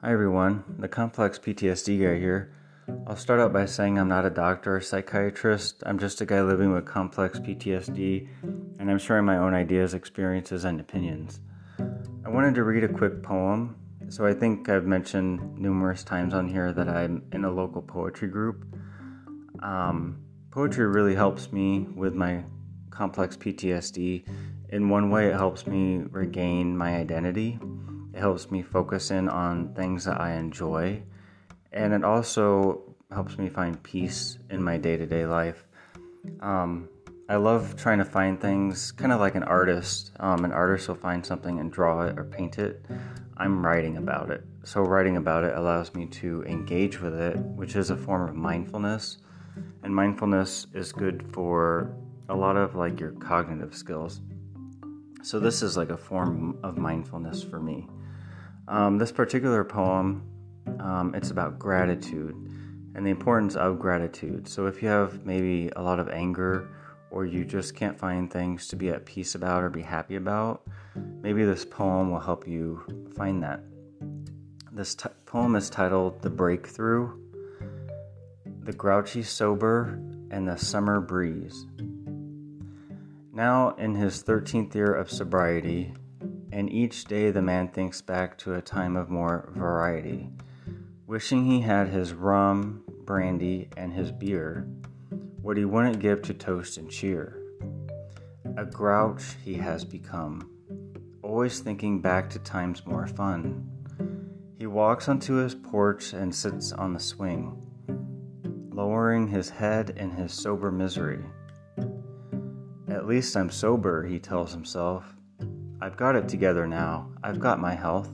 Hi everyone, the complex PTSD guy here. I'll start out by saying I'm not a doctor or psychiatrist. I'm just a guy living with complex PTSD, and I'm sharing my own ideas, experiences, and opinions. I wanted to read a quick poem. So I think I've mentioned numerous times on here that I'm in a local poetry group. Um, poetry really helps me with my complex PTSD. In one way, it helps me regain my identity. It helps me focus in on things that I enjoy. And it also helps me find peace in my day to day life. Um, I love trying to find things kind of like an artist. Um, an artist will find something and draw it or paint it. I'm writing about it. So, writing about it allows me to engage with it, which is a form of mindfulness. And mindfulness is good for a lot of like your cognitive skills. So, this is like a form of mindfulness for me. Um, this particular poem, um, it's about gratitude and the importance of gratitude. So, if you have maybe a lot of anger or you just can't find things to be at peace about or be happy about, maybe this poem will help you find that. This t- poem is titled The Breakthrough, The Grouchy Sober, and the Summer Breeze. Now, in his 13th year of sobriety, and each day the man thinks back to a time of more variety, wishing he had his rum, brandy, and his beer, what he wouldn't give to toast and cheer. A grouch he has become, always thinking back to times more fun. He walks onto his porch and sits on the swing, lowering his head in his sober misery. At least I'm sober, he tells himself. I've got it together now. I've got my health.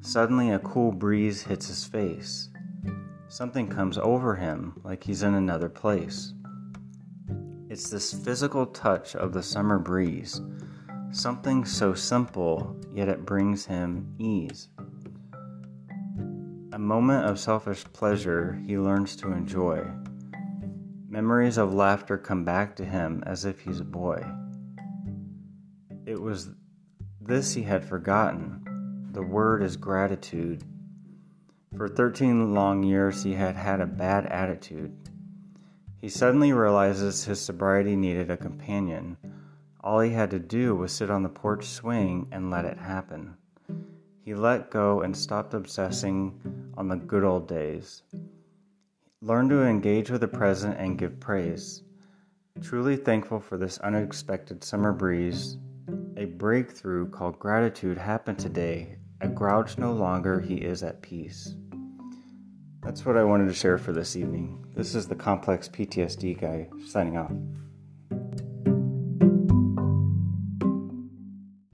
Suddenly, a cool breeze hits his face. Something comes over him like he's in another place. It's this physical touch of the summer breeze, something so simple, yet it brings him ease. A moment of selfish pleasure he learns to enjoy. Memories of laughter come back to him as if he's a boy. It was this he had forgotten. The word is gratitude. For 13 long years, he had had a bad attitude. He suddenly realizes his sobriety needed a companion. All he had to do was sit on the porch swing and let it happen. He let go and stopped obsessing on the good old days. Learn to engage with the present and give praise. Truly thankful for this unexpected summer breeze, a breakthrough called gratitude happened today. A grouch no longer, he is at peace. That's what I wanted to share for this evening. This is the complex PTSD guy signing off.